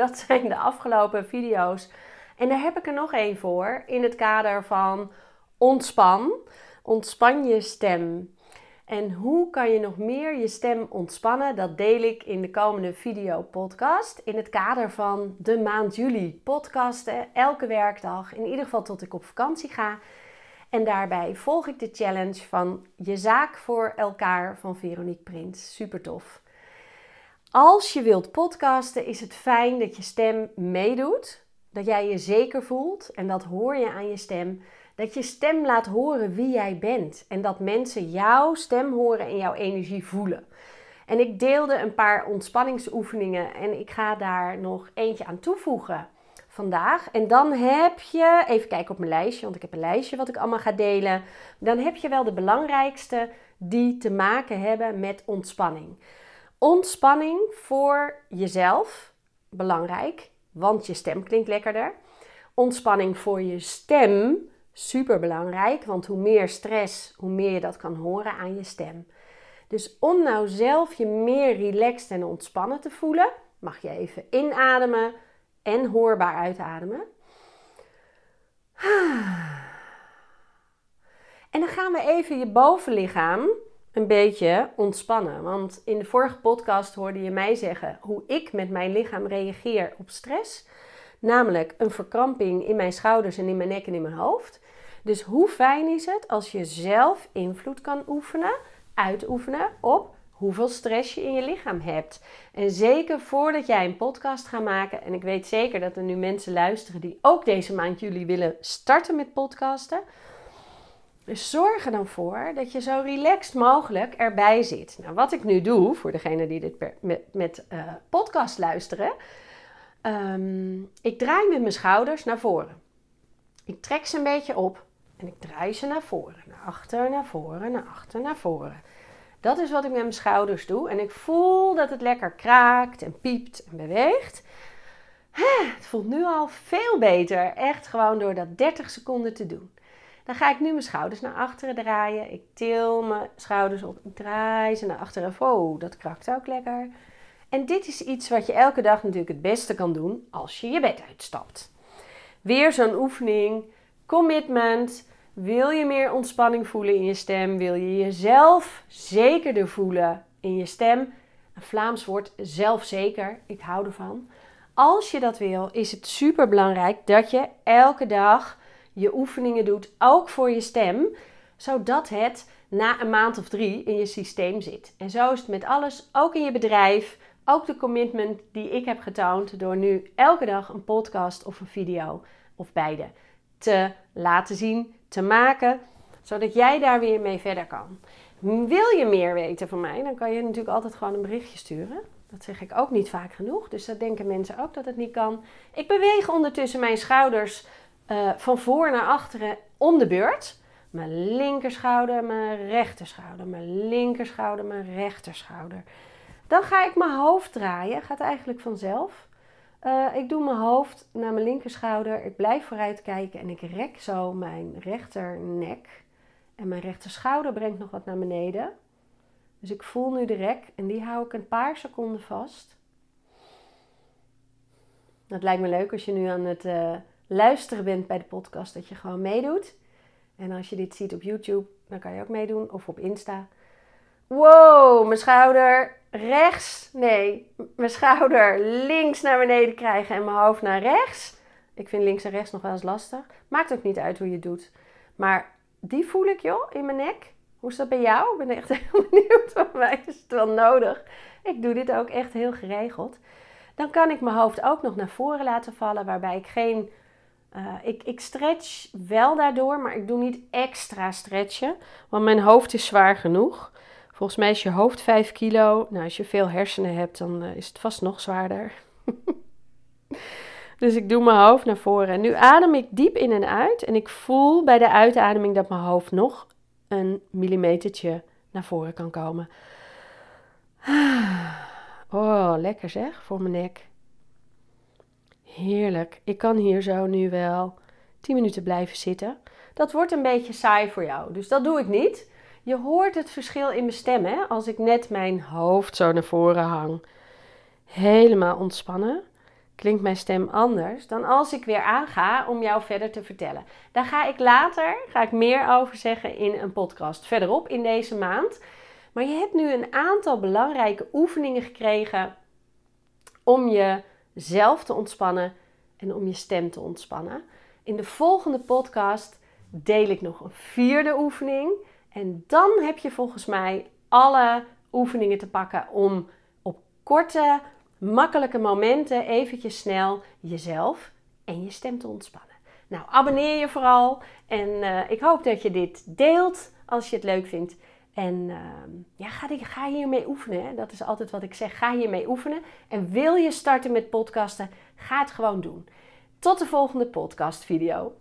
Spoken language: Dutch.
Dat zijn de afgelopen video's. En daar heb ik er nog één voor in het kader van ontspan. Ontspan je stem. En hoe kan je nog meer je stem ontspannen? Dat deel ik in de komende video-podcast. In het kader van de maand juli. Podcasten elke werkdag, in ieder geval tot ik op vakantie ga. En daarbij volg ik de challenge van Je zaak voor elkaar van Veronique Prins. Super tof. Als je wilt podcasten, is het fijn dat je stem meedoet. Dat jij je zeker voelt en dat hoor je aan je stem. Dat je stem laat horen wie jij bent. En dat mensen jouw stem horen en jouw energie voelen. En ik deelde een paar ontspanningsoefeningen en ik ga daar nog eentje aan toevoegen vandaag. En dan heb je, even kijken op mijn lijstje, want ik heb een lijstje wat ik allemaal ga delen. Dan heb je wel de belangrijkste die te maken hebben met ontspanning. Ontspanning voor jezelf, belangrijk, want je stem klinkt lekkerder. Ontspanning voor je stem, super belangrijk, want hoe meer stress, hoe meer je dat kan horen aan je stem. Dus om nou zelf je meer relaxed en ontspannen te voelen, mag je even inademen en hoorbaar uitademen. En dan gaan we even je bovenlichaam een beetje ontspannen. Want in de vorige podcast hoorde je mij zeggen hoe ik met mijn lichaam reageer op stress. Namelijk een verkramping in mijn schouders en in mijn nek en in mijn hoofd. Dus hoe fijn is het als je zelf invloed kan oefenen, uitoefenen op hoeveel stress je in je lichaam hebt. En zeker voordat jij een podcast gaat maken, en ik weet zeker dat er nu mensen luisteren die ook deze maand jullie willen starten met podcasten. Dus zorg er dan voor dat je zo relaxed mogelijk erbij zit. Nou, wat ik nu doe, voor degenen die dit met, met uh, podcast luisteren. Um, ik draai met mijn schouders naar voren. Ik trek ze een beetje op en ik draai ze naar voren. Naar achter, naar voren, naar achter, naar voren. Dat is wat ik met mijn schouders doe. En ik voel dat het lekker kraakt en piept en beweegt. Het voelt nu al veel beter. Echt gewoon door dat 30 seconden te doen. Dan ga ik nu mijn schouders naar achteren draaien. Ik til mijn schouders op. Ik draai ze naar achteren. Oh, dat krakt ook lekker. En dit is iets wat je elke dag natuurlijk het beste kan doen als je je bed uitstapt. Weer zo'n oefening. Commitment. Wil je meer ontspanning voelen in je stem? Wil je jezelf zekerder voelen in je stem? Een Vlaams woord zelfzeker. Ik hou ervan. Als je dat wil, is het super belangrijk dat je elke dag je oefeningen doet, ook voor je stem, zodat het na een maand of drie in je systeem zit. En zo is het met alles, ook in je bedrijf, ook de commitment die ik heb getoond door nu elke dag een podcast of een video of beide te laten zien, te maken, zodat jij daar weer mee verder kan. Wil je meer weten van mij, dan kan je natuurlijk altijd gewoon een berichtje sturen. Dat zeg ik ook niet vaak genoeg, dus dat denken mensen ook dat het niet kan. Ik beweeg ondertussen mijn schouders uh, van voor naar achteren om de beurt. Mijn linkerschouder, mijn rechterschouder, mijn linkerschouder, mijn rechterschouder. Dan ga ik mijn hoofd draaien, gaat eigenlijk vanzelf. Uh, ik doe mijn hoofd naar mijn linkerschouder. Ik blijf vooruit kijken en ik rek zo mijn rechternek. En mijn rechterschouder brengt nog wat naar beneden. Dus ik voel nu de rek en die hou ik een paar seconden vast. Het lijkt me leuk als je nu aan het uh, luisteren bent bij de podcast, dat je gewoon meedoet. En als je dit ziet op YouTube, dan kan je ook meedoen of op Insta. Wow, mijn schouder rechts, nee, mijn schouder links naar beneden krijgen en mijn hoofd naar rechts. Ik vind links en rechts nog wel eens lastig. Maakt ook niet uit hoe je het doet. Maar die voel ik joh in mijn nek. Hoe is dat bij jou? Ik ben echt heel benieuwd. Voor mij is het wel nodig. Ik doe dit ook echt heel geregeld. Dan kan ik mijn hoofd ook nog naar voren laten vallen, waarbij ik geen. Uh, ik, ik stretch wel daardoor, maar ik doe niet extra stretchen, want mijn hoofd is zwaar genoeg. Volgens mij is je hoofd 5 kilo. Nou, als je veel hersenen hebt, dan uh, is het vast nog zwaarder. dus ik doe mijn hoofd naar voren. En nu adem ik diep in en uit. En ik voel bij de uitademing dat mijn hoofd nog een millimetertje naar voren kan komen. Oh, lekker zeg, voor mijn nek. Heerlijk. Ik kan hier zo nu wel 10 minuten blijven zitten. Dat wordt een beetje saai voor jou, dus dat doe ik niet. Je hoort het verschil in mijn stem, hè? Als ik net mijn hoofd zo naar voren hang. Helemaal ontspannen. klinkt mijn stem anders dan als ik weer aanga om jou verder te vertellen. Daar ga ik later ga ik meer over zeggen in een podcast verderop in deze maand. Maar je hebt nu een aantal belangrijke oefeningen gekregen om jezelf te ontspannen en om je stem te ontspannen. In de volgende podcast deel ik nog een vierde oefening. En dan heb je volgens mij alle oefeningen te pakken om op korte, makkelijke momenten eventjes snel jezelf en je stem te ontspannen. Nou, abonneer je vooral en eh, ik hoop dat je dit deelt als je het leuk vindt. En ehm, ja, ga, ga hiermee oefenen. Hè? Dat is altijd wat ik zeg. Ga hiermee oefenen. En wil je starten met podcasten, ga het gewoon doen. Tot de volgende podcast video.